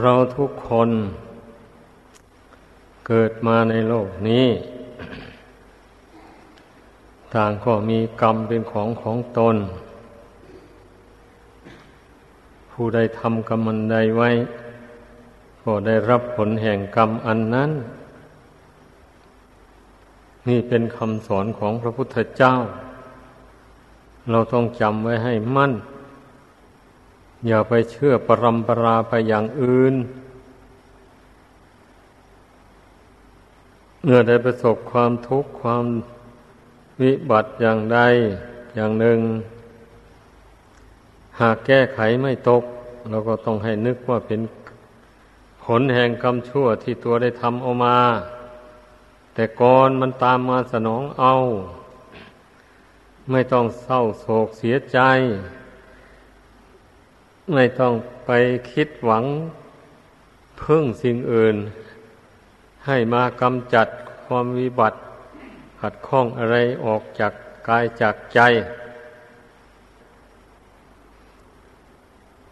เราทุกคนเกิดมาในโลกนี้ ต่างก็มีกรรมเป็นของของตน ผู้ใดทำกรรมันใดไว้ ก็ได้รับผลแห่งกรรมอันนั้น นี่เป็นคำสอนของพระพุทธเจ้า เราต้องจำไว้ให้มั่น อย่าไปเชื่อปรำปราไปอย่างอื่น เมื่อได้ประสบความทุกข์ความวิบัติอย่างใดอย่างหนึ่ง หากแก้ไขไม่ตก เราก็ต้องให้นึกว่าเป็นผลแห่งกรรมชั่วที่ตัวได้ทำเอามา แต่ก่อนมันตามมาสนองเอา ไม่ต้องเศร้าโศกเสียใจ ไม่ต้องไปคิดหวังพึ่งสิ่งอื่น ให้มากำจัดความวิบัติ ขัดข้องอะไรออกจากกายจากใจ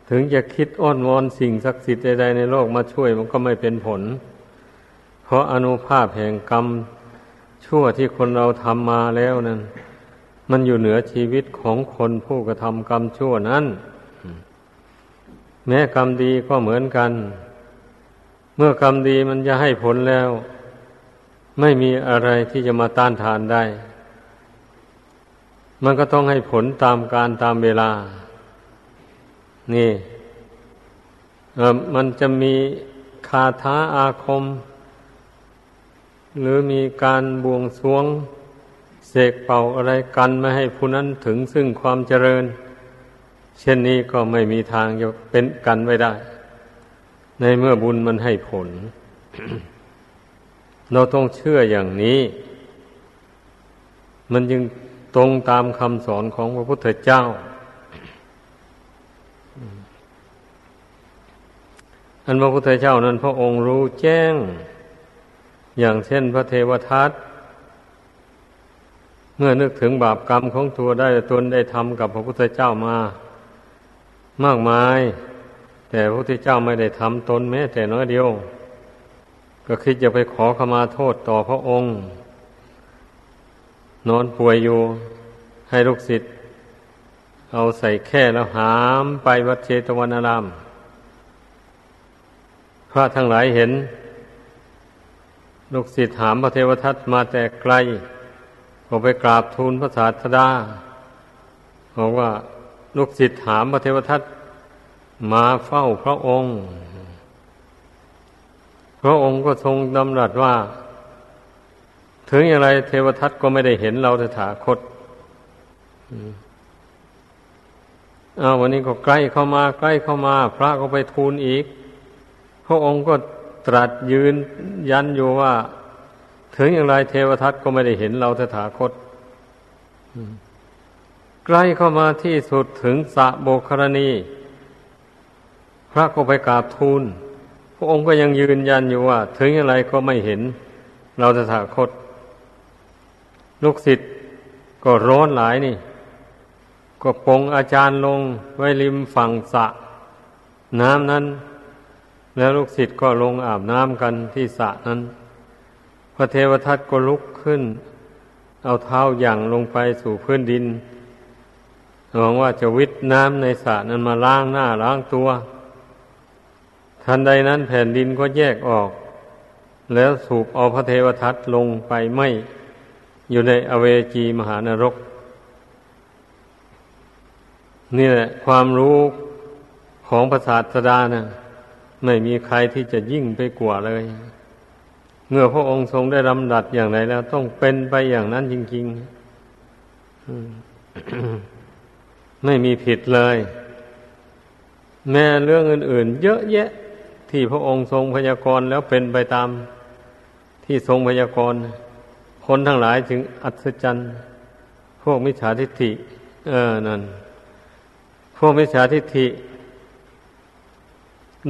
ถึงจะคิดอ้อนวอนสิ่งศักดิ์สิทธิ์ใดๆในโลกมาช่วยมันก็ไม่เป็นผล เพราะอนุภาพแห่งกรรม ชั่วที่คนเราทำมาแล้วนั้น มันอยู่เหนือชีวิตของคนผู้กระทำกรรมชั่วนั้น แม้กรรมดีก็เหมือนกัน เมื่อกรรมดีมันจะให้ผลแล้ว ไม่มีอะไรที่จะมาต้านทานได้ มันก็ต้องให้ผลตามการตามเวลา นี่มันจะมีคาถาอาคม หรือมีการบวงสวงเสกเป่าอะไรกันไม่ให้ผู้นั้นถึงซึ่งความเจริญ เช่นนี้ก็ไม่มีทางจะเป็นกันไว้ได้ ในเมื่อบุญมันให้ผล เราต้องเชื่ออย่างนี้ มันจึงตรงตามคำสอนของพระพุทธเจ้า อันพระพุทธเจ้านั้นพระองค์รู้แจ้ง อย่างเช่นพระเทวทัตเมื่อนึกถึงบาปกรรมของตัวได้ตนได้ทำกับพระพุทธเจ้ามา มากมาย แต่พระพุทธเจ้าไม่ได้ทำตนแม้ แต่น้อยเดียว ก็คิดจะไปขอขมาโทษต่อพระองค์ นอนป่วยอยู่ ให้ลูกศิษย์เอาใส่แค่แล้วหามไปวัดเชตวันอาราม พระทั้งหลายเห็น ลูกศิษย์ถามพระเทวทัตมาแต่ไกล ก็ไปกราบทูลพระศาสดาบอกว่า ลูกศิษย์ถามพระเทวทัตมาเฝ้าพระองค์ พระองค์ก็ทรงดำรัสว่า ถึงอย่างไรเทวทัตก็ไม่ได้เห็นเราตถาคตอาวันนี้ก็ใกล้เข้ามา ใกล้เข้ามา พระก็ไปทูลอีก พระองค์ก็ตรัสยืนยันอยู่ว่า ถึงอย่างไรเทวทัตก็ไม่ได้เห็นเราตถาคต ใกล้เข้ามาที่สุดถึงสะโบกรณี พระก็ไปกราบทูล พระองค์ก็ยังยืนยันอยู่ว่า ถึงอะไรก็ไม่เห็น เราจะถาคต ลูกศิษย์ก็ร้อนหลายนี่ ก็ปงอาจารย์ลงไว้ริมฝั่งสะ น้ำนั้น แล้วลูกศิษย์ก็ลงอาบน้ำกันที่สะนั้น พระเทวทัตก็ลุกขึ้น เอาเท้าหยั่งลงไปสู่พื้นดิน หวังว่าจะวิทน้ำในสระนั้นมาล้างหน้าล้างตัว ทันใดนั้นแผ่นดินก็แยกออก แล้วสูบเอาพระเทวทัตลงไปไม่ อยู่ในอเวจีมหานรก นี่แหละ ความรู้ของพระศาสดานะไม่มีใครที่จะยิ่งไปกว่าเลย เมื่อพระองค์ทรงได้ลำดับอย่างไรแล้ว ต้องเป็นไปอย่างนั้นจริง ๆ ไม่มีผิดเลย แม้เรื่องอื่น ๆ เยอะแยะที่พระองค์ทรงพยากรณ์แล้วเป็นไปตามที่ทรงพยากรณ์คนทั้งหลายถึงอัศจรรย์พวกมิจฉาทิฏฐิ เออนั่นพวกมิจฉาทิฏฐิ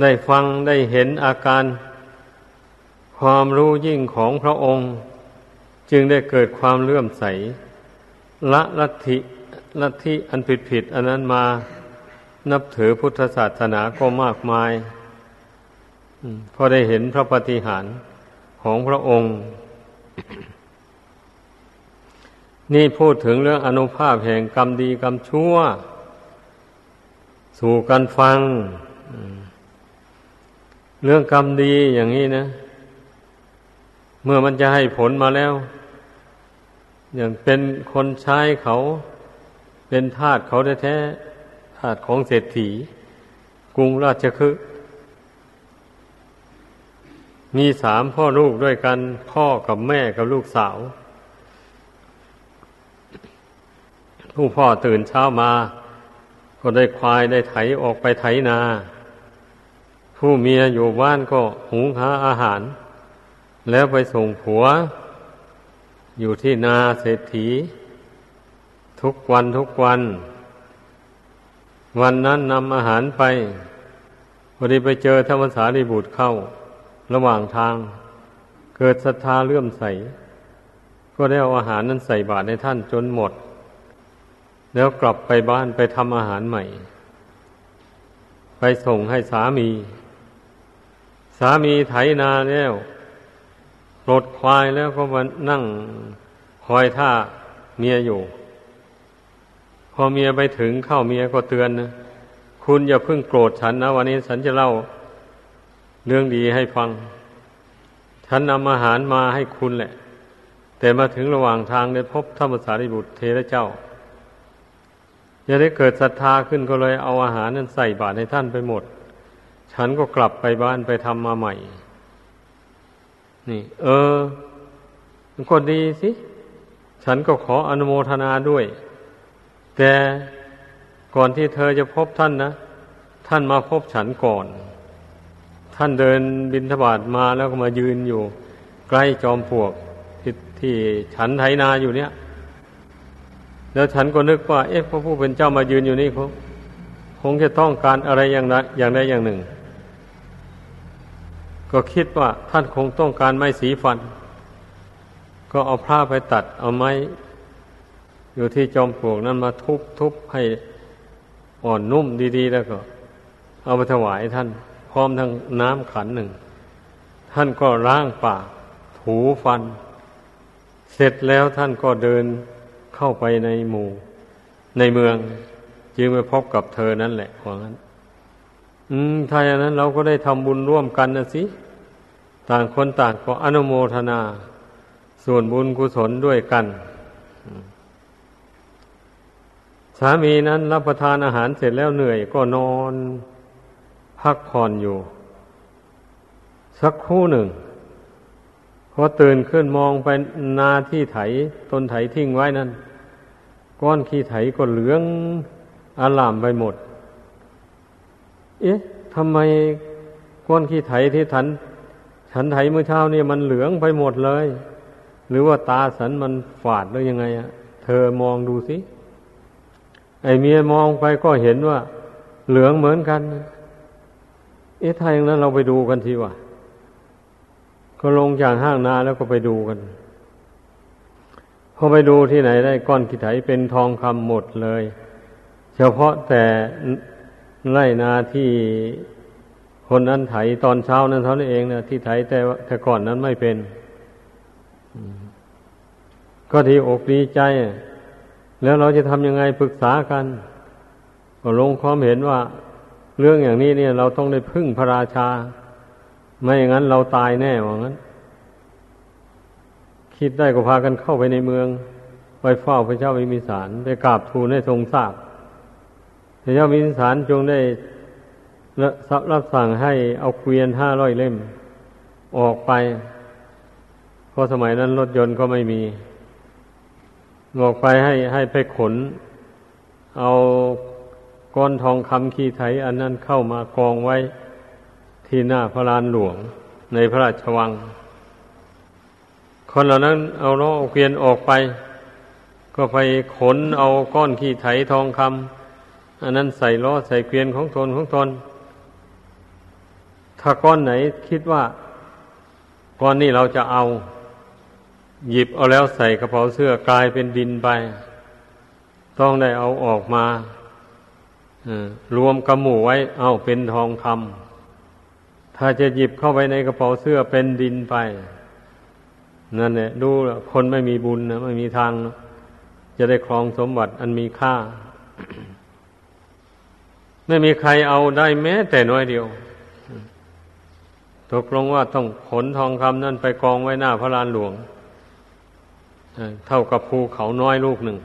ได้ฟังได้เห็นอาการ ความรู้ยิ่งของพระองค์ จึงได้เกิดความเลื่อมใส ละลัทธิ ลัทธิอันผิดผิดอันนั้นมานับถือพุทธศาสนาก็มากมายพอได้เห็นพระปฏิหารของพระองค์ นี่พูดถึงเรื่องอนุภาพแห่งกรรมดีกรรมชั่ว สู่กันฟัง เรื่องกรรมดีอย่างนี้นะ เมื่อมันจะให้ผลมาแล้ว อย่างเป็นคนใช้เขา เป็นทาสเขาแท้ๆทาสของเศรษฐี กรุงราชคฤห์มีสามพ่อลูกด้วยกัน พ่อกับแม่กับลูกสาว ผู้พ่อตื่นเช้ามา ก็ได้ควายได้ไถออกไปไถนา ผู้เมียอยู่บ้านก็หุงหาอาหาร แล้วไปส่งผัว อยู่ที่นาเศรษฐี ทุกวันทุกวัน วันนั้นนำอาหารไปพอดีไปเจอธรรมสารีบุตรเข้า ระหว่างทาง เกิดศรัทธาเลื่อมใส ก็ได้เอาอาหารนั้นใส่บาตรในท่านจนหมด แล้วกลับไปบ้านไปทำอาหารใหม่ ไปส่งให้สามี สามีไถนาแล้วปลดควายแล้วก็มานั่งคอยท่าเมียอยู่ พอเมียไปถึงเข้าเมียก็เตือนนะคุณอย่าเพิ่งโกรธฉันนะวันนี้ฉันจะเล่าเรื่องดีให้ฟัง ฉันนำอาหารมาให้คุณแหละ แต่มาถึงระหว่างทางได้พบธรรมสารีบุตรเทระเจ้าจะได้เกิดศรัทธาขึ้นก็เลยเอาอาหารนั้นใส่บาตรให้ท่านไปหมด ฉันก็กลับไปบ้านไปทำมาใหม่ นี่ เออมันดีสิ ฉันก็ขออนุโมทนาด้วย แต่ก่อนที่เธอจะพบท่านนะ ท่านมาพบฉันก่อน ท่านเดินบินทบาทมาแล้วก็มายืนอยู่ ใกล้จอมปลวกทที่ฉันไถนาอยู่เนี่ย แล้วฉันก็นึกว่า เอ๊ะพระผู้เป็นเจ้ามายืนอยู่นี่คงคงจะต้องการอะไรอย่างใดอย่างใดอย่างหนึ่ง ก็คิดว่าท่านคงต้องการไม้สีฟัน ก็เอาผ้าไปตัดเอาไม้ อยู่ที่จอมปลวกนั้นมาทุบทุบให้อ่อนนุ่มดีๆ แล้วก็ เอาไปถวายท่าน พร้อมทั้งน้ำขันหนึ่ง ท่านก็ล้างปากถูฟัน เสร็จแล้วท่านก็เดินเข้าไปในหมู่ ในเมือง จึงไปพบกับเธอนั่นแหละว่างั้น อืมถ้าอย่างนั้นเราก็ได้ทำบุญร่วมกันนะสิ ต่างคนต่างก็อนุโมทนา ส่วนบุญกุศลด้วยกัน สามีนั้นรับประทานอาหารเสร็จแล้วเหนื่อยก็นอน พักผ่อนอยู่ สักครู่หนึ่งพอตื่นขึ้นมองไปนาที่ไถต้นไถทิ้งไว้นั้นก้อนขี้ไถก็เหลืองอาลามไปหมด เอ๊ะทำไมก้อนขี้ไถที่ฉัน ฉันไถเมื่อเช้าเนี่ยมันเหลืองไปหมดเลย หรือว่าตาสันมันฝาดหรือยังไงอะเธอมองดูสิ ไอเมียมองไปก็เห็นว่า เหลืองเหมือนกัน เอ๊ะถ้าอย่างนั้นเราไปดูกันทีว่าก็ลงจากห้างนาแล้วก็ไปดูกัน พอไปดูที่ไหนได้ก้อนขี้ไถเป็นทองคำหมดเลย เฉพาะแต่ไร่นาที่คนนั้นไถตอนเช้านั้นเท่านั้นเองนะที่ไถแต่แต่ก่อนนั้นไม่เป็น ก็ที่อกดีใจ แล้วเราจะทำยังไงปรึกษากันก็ลงความเห็นว่า เรื่องอย่างนี้เนี่ยเราต้องได้พึ่งพระราชา ไม่อย่างนั้นเราตายแน่ว่างั้น คิดได้ก็พากันเข้าไปในเมือง ไปเฝ้าพระเจ้ามิมิสารไปกราบทูลให้ทรงทราบพระเจ้ามิมิสารจงได้รับสั่งให้เอาเกวียนห้าร้อยเล่ม ออกไปเพราะสมัยนั้นรถยนต์ก็ไม่มี ออกไปให้ให้ไปขน เอาก้อนทองคำขี้ไถ อันนั้นเข้ามากองไว้ที่หน้าพระลานหลวงในพระราชวัง คนเหล่านั้นเอาล้อเอาเกวียนออกไป ก็ไปขนเอาก้อนขี้ไถทองคำอันนั้นใส่ล้อใส่เกวียนของตนของตนถ้าก้อนไหนคิดว่าก้อนนี้เราจะเอา หยิบเอาแล้วใส่กระเป๋าเสื้อกลายเป็นดินไป ต้องได้เอาออกมารวมกระหมู่ไว้ เอาเป็นทองคำถ้าจะหยิบเข้าไปในกระเป๋าเสื้อเป็นดินไป นั่นแหละดูคนไม่มีบุญนะไม่มีทางนะจะได้ครองสมบัติอันมีค่า ไม่มีใครเอาได้แม้แต่น้อยเดียวตกลงว่าต้องขนทองคำนั่นไปกองไว้หน้าพระลานหลวง เท่ากับภูเขาน้อยลูกหนึ่ง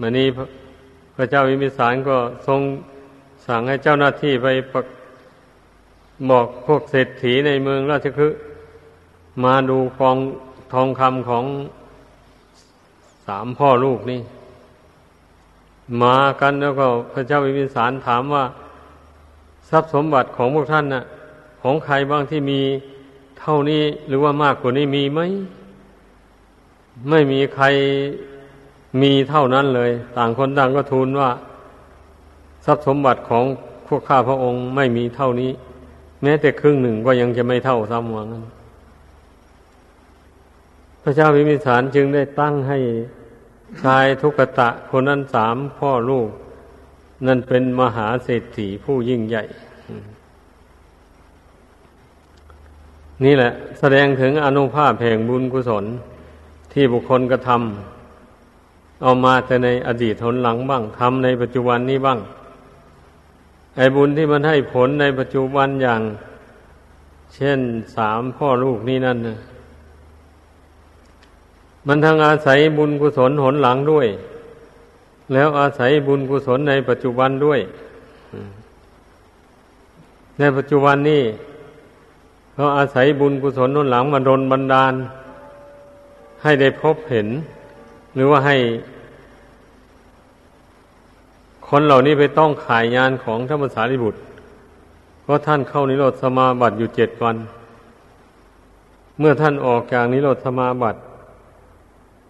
มานี้พระเจ้าวิมิสารก็ทรงสั่งให้เจ้าหน้าที่ไปบอกพวกเศรษฐีในเมืองราชคฤห์มาดูกองทองคำของสามพ่อลูกนี่ มากันแล้วก็พระเจ้าวิมิสารถามว่า ทรัพย์สมบัติของพวกท่านนะ่ะ ของใครบ้างที่มีเท่านี้หรือว่ามากกว่านี้มีไหม ไม่มีใครมีเท่านั้นเลย ต่างคนต่างก็ทูลว่า ทรัพย์สมบัติของพวกข้าพระองค์ไม่มีเท่านี้ แม้แต่ครึ่งหนึ่งก็ยังจะไม่เท่าซ้ำว่างั้นพระเจ้าพิมิสารจึงได้ตั้งให้ชายทุกตะคนนั้นสามพ่อลูก นั่นเป็นมหาเศรษฐีผู้ยิ่งใหญ่ นี่แหละ แสดงถึงอนุภาพแห่งบุญกุศล ที่บุคคลกระทำเอามาแต่ในอดีตทนหลังบ้างทำในปัจจุบันนี้บ้าง ไอ้บุญที่มันให้ผลในปัจจุบันอย่าง เช่นสามพ่อลูกนี่นั่นนะมันทั้งอาศัยบุญกุศลหนหลังด้วย แล้วอาศัยบุญกุศลในปัจจุบันด้วย ในปัจจุบันนี้เขาอาศัยบุญกุศลหนหลังมาดนบันดาล ให้ได้พบเห็น หรือว่าให้ คนเหล่านี้ไปต้องขายงานของธรรมสารีบุตร เพราะท่านเข้านิโรธสมาบัติอยู่เจ็ดวัน เมื่อท่านออกจากนิโรธสมาบัติ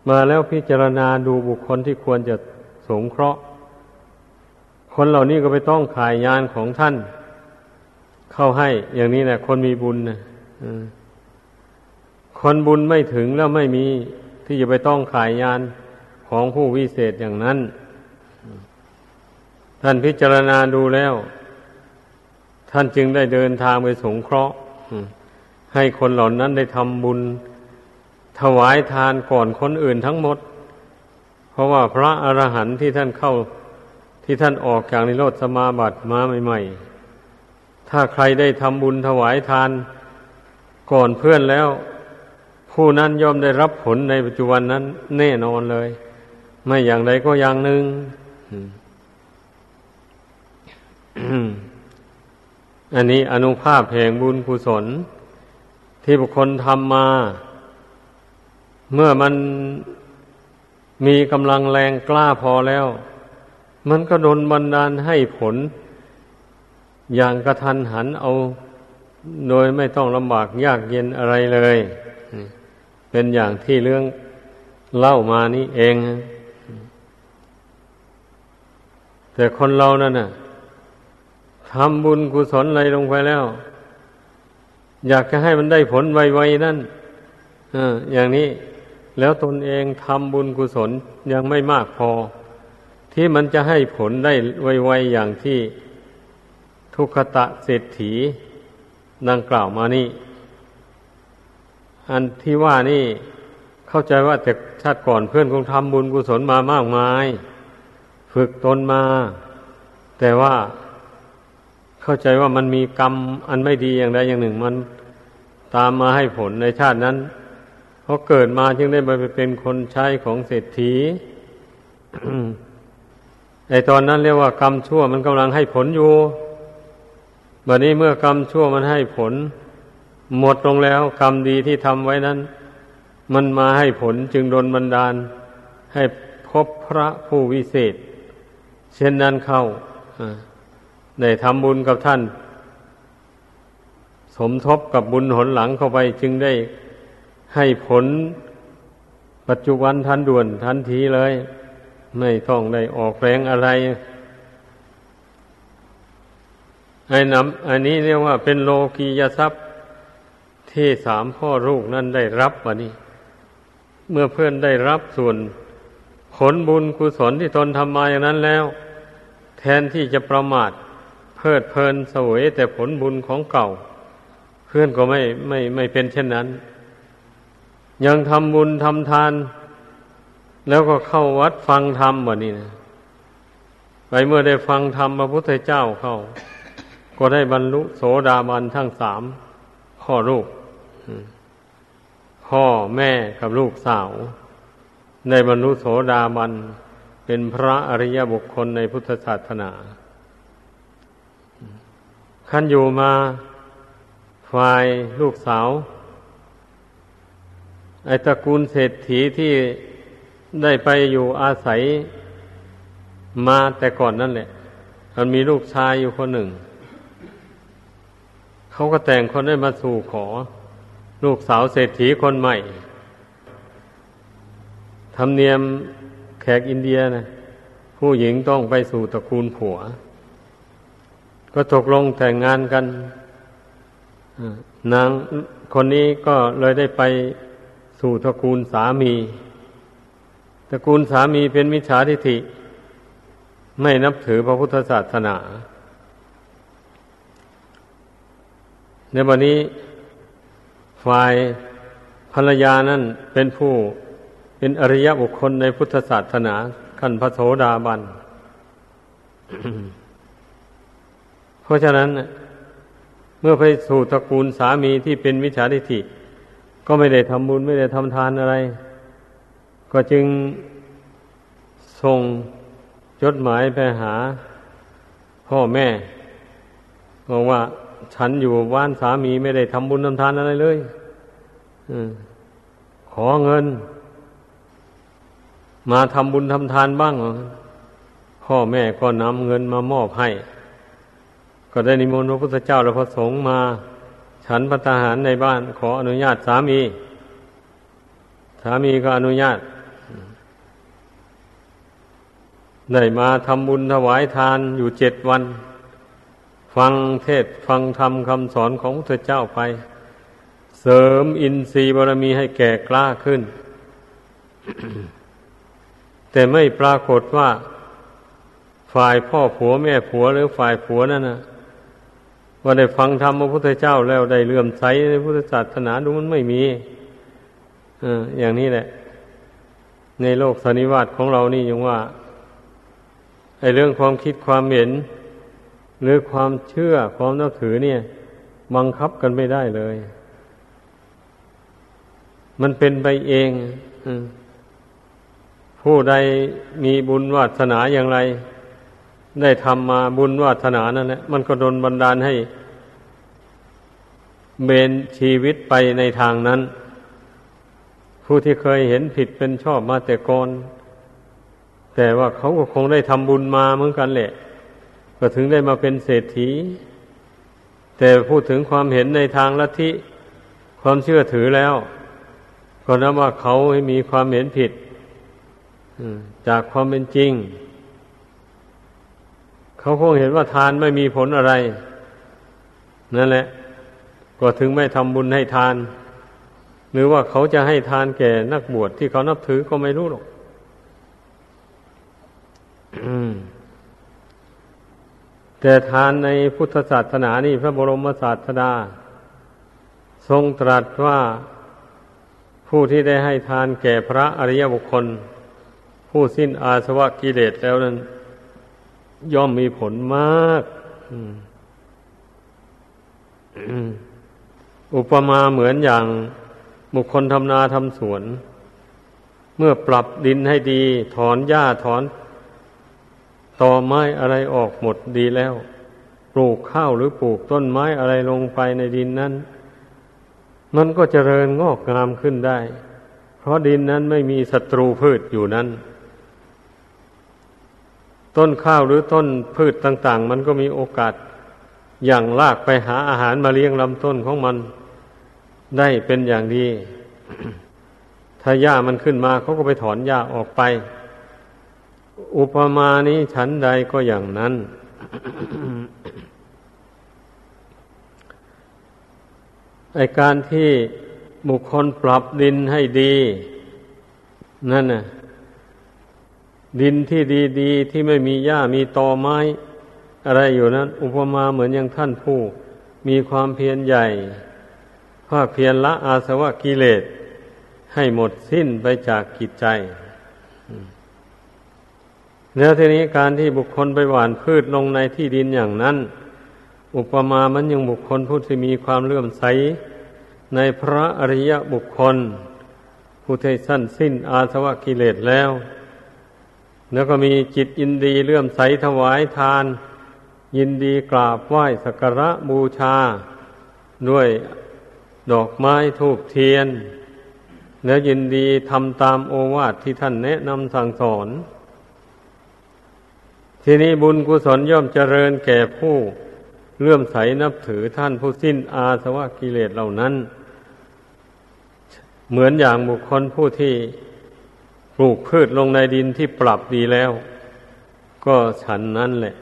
มาแล้วพิจารณาดูบุคคลที่ควรจะสงเคราะห์ คนเหล่านี้ก็ไปต้องขายยานของท่าน เข้าให้อย่างนี้แหละคนมีบุญนะอ คนบุญไม่ถึงแล้วไม่มีที่จะไปต้องขายยานของผู้วิเศษอย่างนั้น ท่านพิจารณาดูแล้ว ท่านจึงได้เดินทางไปสงเคราะห์ให้คนเหล่านั้นได้ทำบุญ ถวายทานก่อนคนอื่นทั้งหมด เพราะว่าพระอรหันต์ที่ท่านเข้าที่ท่านออกจากนิโรธสมาบัติมาใหม่ๆถ้าใครได้ทำบุญถวายทานก่อนเพื่อนแล้ว ผู้นั้นย่อมได้รับผลในปัจจุบันนั้น แน่นอนเลย ไม่อย่างใดก็อย่างหนึ่งอันนี้อนุภาพแห่งบุญกุศล ที่บุคคลทำมา เมื่อมันมีกำลังแรงกล้าพอแล้ว มันก็โดนบันดาลให้ผล อย่างกระทันหันเอา โดยไม่ต้องลำบากยากเย็นอะไรเลย เป็นอย่างที่เรื่องเล่ามานี้เอง แต่คนเรานั่นน่ะทำบุญกุศลอะไรลงไปแล้ว อยากจะให้มันได้ผลไวๆนั่นอย่างนี้แล้วตนเองทำบุญกุศลยังไม่มากพอ ที่มันจะให้ผลได้ไวๆอย่างที่ทุกขตะเศรษฐีดังกล่าวมานี่ อันที่ว่านี่เข้าใจว่าแต่ชาติก่อนเพื่อนคงทำบุญกุศลมามากมาย ฝึกตนมา แต่ว่าเข้าใจว่ามันมีกรรมอันไม่ดีอย่างใดอย่างหนึ่ง มันตามมาให้ผลในชาตินั้นพอเกิดมาจึงได้มาเป็นคนใช้ของเศรษฐีไอตอนนั้นเรียกว่ากรรมชั่วมันกำลังให้ผลอยู่บัดนี้เมื่อกรรมชั่วมันให้ผล หมดลงแล้วกรรมดีที่ทำไว้นั้น มันมาให้ผลจึงโดนบันดาล ให้พบพระผู้วิเศษ เช่นนั้นเข้าได้ทำบุญกับท่าน สมทบกับบุญหนหลังเข้าไปจึงได้ให้ผลปัจจุบันทันด่วนทันทีเลย ไม่ต้องได้ออกแรงอะไรไอ้นำอันนี้เรียกว่าเป็นโลกียทรัพย์ ที่สามพ่อลูกนั้นได้รับวะนี่เมื่อเพื่อนได้รับส่วนผลบุญกุศลที่ตนทำมาอย่างนั้นแล้ว แทนที่จะประมาทเพลิดเพลินสวยแต่ผลบุญของเก่า เพื่อนก็ไม่ไม่ไม่เป็นเช่นนั้น ยังทำบุญทำทาน แล้วก็เข้าวัดฟังธรรมวันนี้นะไปเมื่อได้ฟังธรรมพระพุทธเจ้าเข้า ก็ได้บรรลุโสดาบันทั้งสามข้อลูก พ่อแม่กับลูกสาวได้บรรลุโสดาบัน เป็นพระอริยบุคคลในพุทธศาสนาขั้นอยู่มาฝ่ายลูกสาว ไอตระกูลเศรษฐีที่ได้ไปอยู่อาศัยมาแต่ก่อนนั่นแหละ มันมีลูกชายอยู่คนหนึ่ง เขาก็แต่งคนได้มาสู่ขอ ลูกสาวเศรษฐีคนใหม่ธรรมเนียมแขกอินเดียนะผู้หญิงต้องไปสู่ตระกูลผัว ก็ตกลงแต่งงานกันนางคนนี้ก็เลยได้ไปสู่ตระกูลสามี ตระกูลสามีเป็นมิจฉาทิฐิ ไม่นับถือพระพุทธศาสนา ในวันนี้ ฝ่ายภรรยานั่นเป็นผู้เป็นอริยบุคคลในพุทธศาสนาขั้นพระโสดาบัน เพราะฉะนั้นเมื่อไปสู่ตระกูลสามีที่เป็นวิชาทิฏฐิก็ไม่ได้ทำบุญไม่ได้ทำทานอะไร ก็จึงส่งจดหมายไปหาพ่อแม่บอกว่า ฉันอยู่บ้านสามีไม่ได้ทำบุญทำทานอะไรเลยอขอเงิน มาทำบุญทำทานบ้างพ่อแม่ก็นำเงินมามอบให้ ก็ได้นิมนต์พระพุทธเจ้าและพระสงฆ์มา ฉันพัตหารในบ้าน ขออนุญาตสามี สามีก็อนุญาตได้มาทำบุญถวายทานอยู่เจ็ดวัน ฟังเทศฟังธรรมคำสอนของพระเจ้าไป เสริมอินทรีย์บารมีให้แก่กล้าขึ้น แต่ไม่ปรากฏว่า ฝ่ายพ่อผัวแม่ผัวหรือฝ่ายผัวนั่นนะว่าได้ฟังธรรมพระพุทธเจ้าแล้วได้เลื่อมใสในพุทธศาสนาดูมันไม่มีออย่างนี้แหละ ในโลกสันนิวาตของเรานี่ยังว่าไอเรื่องความคิดความเห็น หรือความเชื่อความนับถือเนี่ย บังคับกันไม่ได้เลย มันเป็นไปเองผู้ใดมีบุญวาสนาอย่างไร ได้ทำมาบุญวาสนานั่นแหละมันก็ดนบันดาลให้ เบนชีวิตไปในทางนั้น ผู้ที่เคยเห็นผิดเป็นชอบมาแต่ก่อนแต่ว่าเขาก็คงได้ทำบุญมาเหมือนกันแหละ ก็ถึงได้มาเป็นเศรษฐี แต่พูดถึงความเห็นในทางลัทธิความเชื่อถือแล้ว ก็นับว่าเขาให้มีความเห็นผิดจากความเป็นจริง เขาคงเห็นว่าทานไม่มีผลอะไร นั่นแหละ ก็ถึงไม่ทำบุญให้ทาน หรือว่าเขาจะให้ทานแก่นักบวชที่เขานับถือก็ไม่รู้หรอก แต่ทานในพุทธศาสนานี่พระบรมศาสดา ทรงตรัสว่าผู้ที่ได้ให้ทานแก่พระอริยบุคคล ผู้สิ้นอาสวะกิเลสแล้วนั้น ย่อมมีผลมากอุปมาเหมือนอย่างบุคคลทำนาทำสวน เมื่อปรับดินให้ดี ถอนหญ้าถอน ต่อไม้อะไรออกหมดดีแล้ว ปลูกข้าวหรือปลูกต้นไม้อะไรลงไปในดินนั้น มันก็เจริญงอกงามขึ้นได้ เพราะดินนั้นไม่มีศัตรูพืชอยู่นั้น ต้นข้าวหรือต้นพืชต่าง ๆ มันก็มีโอกาสอย่างลากไปหาอาหารมาเลี้ยงลำต้นของมันได้เป็นอย่างดี ถ้าหญ้ามันขึ้นมาเขาก็ไปถอนหญ้าออกไป อุปมานี้ฉันใดก็อย่างนั้น ไอการที่บุคคลปรับดินให้ดี นั่นน่ะ ดินที่ดีๆที่ไม่มีหญ้ามีตอไม้ อะไรอยู่นั้น อุปมาเหมือนอย่างท่านผู้ มีความเพียรใหญ่ภาคเพียรละอาสวะกิเลสให้หมดสิ้นไปจากกิจใจ แล้วทีนี้การที่บุคคลไปหว่านพืชลงในที่ดินอย่างนั้น อุปมามันยังบุคคลผู้ที่มีความเลื่อมใส ในพระอริยบุคคล ผู้ที่สั้นสิ้นอาสวะกิเลสแล้ว แล้วก็มีจิตอินดีเลื่อมใสถวายทาน ยินดีกราบไหว้สักการะบูชา ด้วยดอกไม้ทูบเทียน แล้วยินดีทำตามโอวาทที่ท่านแนะนำสั่งสอน ทีนี้บุญกุศลย่อมเจริญแก่ผู้เลื่อมใสนับถือท่านผู้สิ้นอาสวะกิเลสเหล่านั้น เหมือนอย่างบุคคลผู้ที่ปลูกพืชลงในดินที่ปรับดีแล้ว ก็ฉันนั้นแหละ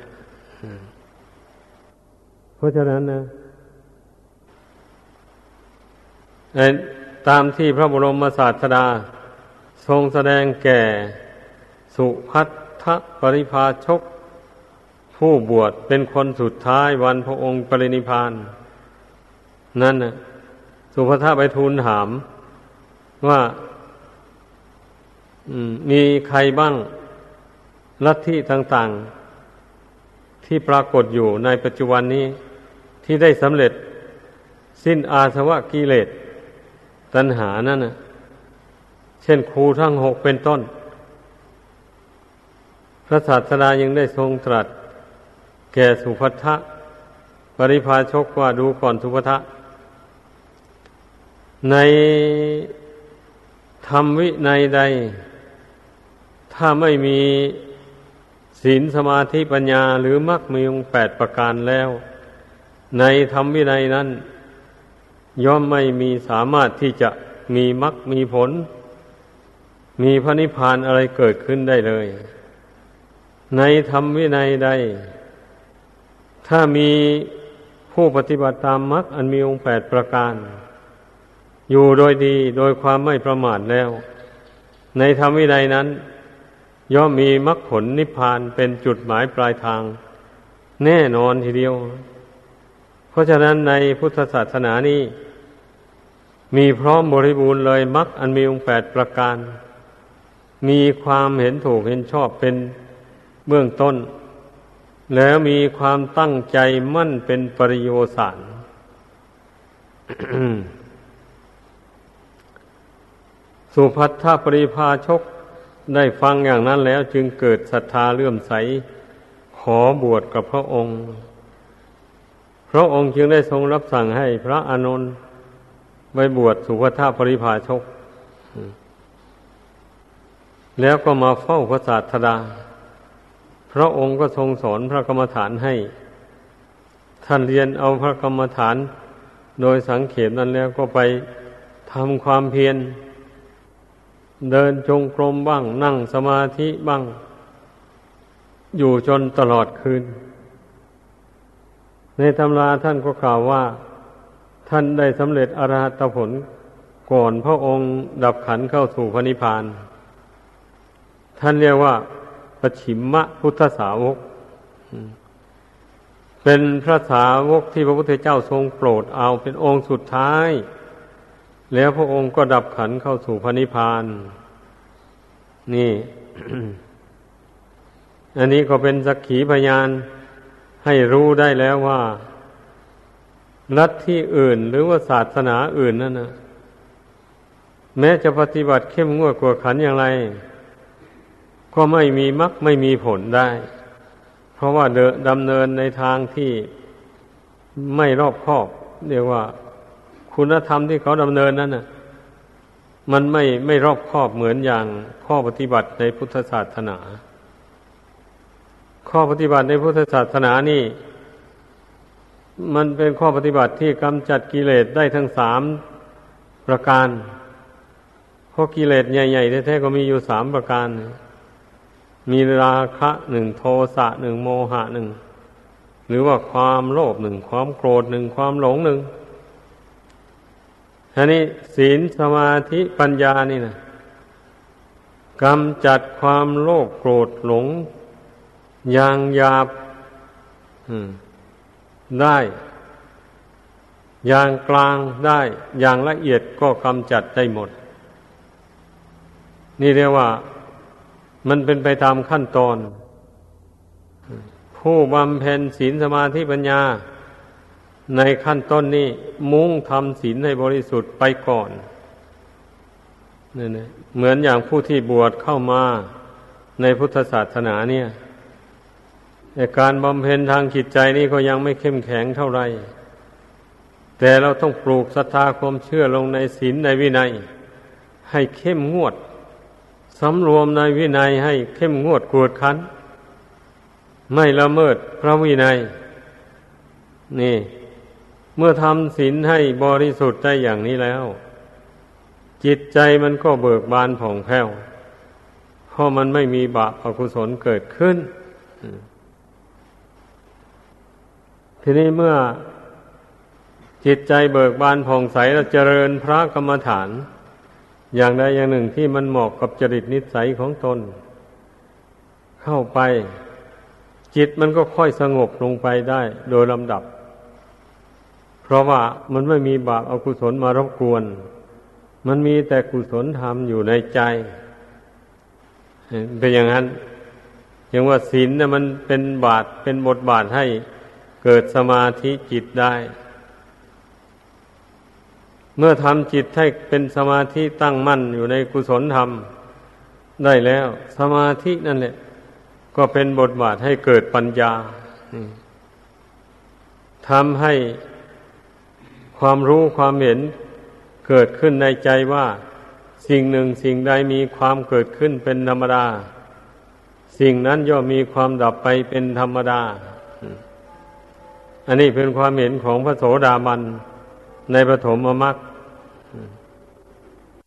เพราะฉะนั้นนะตามที่พระบรมศาสดา ทรงแสดงแก่สุพั ทธปริภาชก ผู้บวชเป็นคนสุดท้ายวันพระองค์ปรินิพานนั่นนะสุภัทไปทูลถาม ว่ามีใครบ้างลัทธิต่าง ๆ ที่ปรากฏอยู่ในปัจจุบันนี้ ที่ได้สำเร็จสิ้นอาสวะกิเลส ตัณหานั่นนะเช่นครูทั้งหกเป็นต้น พระศาสดายังได้ทรงตรัส แก่สุภัทะปริพาชกว่าดูก่อนสุภัทะในธรรมวิในใด ถ้าไม่มีศีลสมาธิปัญญาหรือมรรคมีองแปดประการแล้ว ในธรรมวินัยนั้น ย่อมไม่มีสามารถที่จะมีมรรคมีผล มีพระนิพพานอะไรเกิดขึ้นได้เลย ในธรรมวินัยใด ถ้ามีผู้ปฏิบัติตามมรรคอันมีองค์แปดประการ อยู่โดยดีโดยความไม่ประมาทแล้ว ในธรรมวินัยนั้น ย่อมมีมรรคผลนิพพานเป็นจุดหมายปลายทาง แน่นอนทีเดียว เพราะฉะนั้นในพุทธศาสนานี้ มีพร้อมบริบูรณ์เลยมรรคอันมีองค์แปดประการ มีความเห็นถูกเห็นชอบเป็น เบื้องต้น แล้วมีความตั้งใจมั่นเป็นปริโยสารสุพัทธปริภาชกได้ฟังอย่างนั้นแล้วจึงเกิดศรัทธาเลื่อมใส ขอบวชกับพระองค์ พระองค์จึงได้ทรงรับสั่งให้พระอานนท์ไปบวชสุภาาปริภาชก แล้วก็มาเฝ้าพระศาสดา พระองค์ก็ทรงสอนพระกรรมฐานให้ ท่านเรียนเอาพระกรรมฐาน โดยสังเขตนั้นแล้วก็ไปทำความเพียร เดินจงกรมบ้าง นั่งสมาธิบ้าง อยู่จนตลอดคืน ในตำราท่านก็กล่าวว่า ท่านได้สำเร็จอรหัตผลก่อนพระองค์ดับขันเข้าสู่พระนิพพาน ท่านเรียกว่า ปชิมมะพุทธสาวก เป็นพระสาวกที่พระพุทธเจ้าทรงโปรดเอาเป็นองค์สุดท้าย แล้วพระองค์ก็ดับขันเข้าสู่พระนิพพาน นี่ อันนี้ก็เป็นสักขีพยานให้รู้ได้แล้วว่าลัทธิอื่นหรือว่าศาสนาอื่นนั่นนะแม้จะปฏิบัติเข้มงวดกว่าขันอย่างไร ก็ไม่มีมรรคไม่มีผลได้ เพราะว่าเดดำเนินในทางที่ไม่รอบคอบ เรียกว่า คุณธรรมที่เขาดำเนินนั้นน่ะ มันไม่ไม่รอบคอบเหมือนอย่างข้อปฏิบัติในพุทธศาสนา ข้อปฏิบัติในพุทธศาสนานี่ มันเป็นข้อปฏิบัติที่กำจัดกิเลสได้ทั้งสามประการเพราะกิเลสใหญ่ๆแท้ๆก็มีอยู่สามประการ มีราคะหนึ่งโทสะหนึ่งโมหะหนึ่ง หรือว่าความโลภหนึ่งความโกรธหนึ่งความหลงหนึ่งอันนี้ศีลสมาธิปัญญานี่นะกำจัดความโลภโกรธหลง อย่างหยาบได้ อย่างกลางได้ อย่างละเอียดก็กำจัดได้หมด นี่เรียกว่า มันเป็นไปตามขั้นตอน ผู้บำเพ็ญศีลสมาธิปัญญา ในขั้นต้นนี้มุ่งทำศีลให้บริสุทธิ์ไปก่อนนี่นเหมือนอย่างผู้ที่บวชเข้ามาในพุทธศาสนาเนี่ยแต่การบำเพ็ญทางจิตใจนี่ก็ยังไม่เข้มแข็งเท่าไหร่แต่เราต้องปลูกศรัทธาความเชื่อลงในศีลในวินัย ให้เข้มงวด สำรวมในวินัยให้เข้มงวดกวดขัน ไม่ละเมิดพระวินัย นี่ เมื่อทำศีลให้บริสุทธิ์ได้อย่างนี้แล้ว จิตใจมันก็เบิกบานผ่องแผ้วเพราะมันไม่มีบาปอกุศลเกิดขึ้น ทีนี้เมื่อจิตใจเบิกบานผ่องใสแล้วเจริญพระกรรมฐาน อย่างใดอย่างหนึ่งที่มันเหมาะกับจริตนิสัยของตน เข้าไป จิตมันก็ค่อยสงบลงไปได้ โดยลำดับ เพราะว่ามันไม่มีบาปอากุศลมารบกวน มันมีแต่กุศลธรรมอยู่ในใจ เป็นอย่างนั้นอย่างว่าศีลนี่ยมันเป็นบาทเป็นบทบาทให้เกิดสมาธิจิตได้ เมื่อทำจิตให้เป็นสมาธิตั้งมั่นอยู่ในกุศลธรรมได้แล้ว สมาธินั่นแหละ ก็เป็นบทบาทให้เกิดปัญญาทำให้ความรู้ความเห็นเกิดขึ้นในใจว่า สิ่งหนึ่งสิ่งใดมีความเกิดขึ้นเป็นธรรมดา สิ่งนั้นย่อมมีความดับไปเป็นธรรมดา อันนี้เป็นความเห็นของพระโสดาบัน ในปฐมมรรค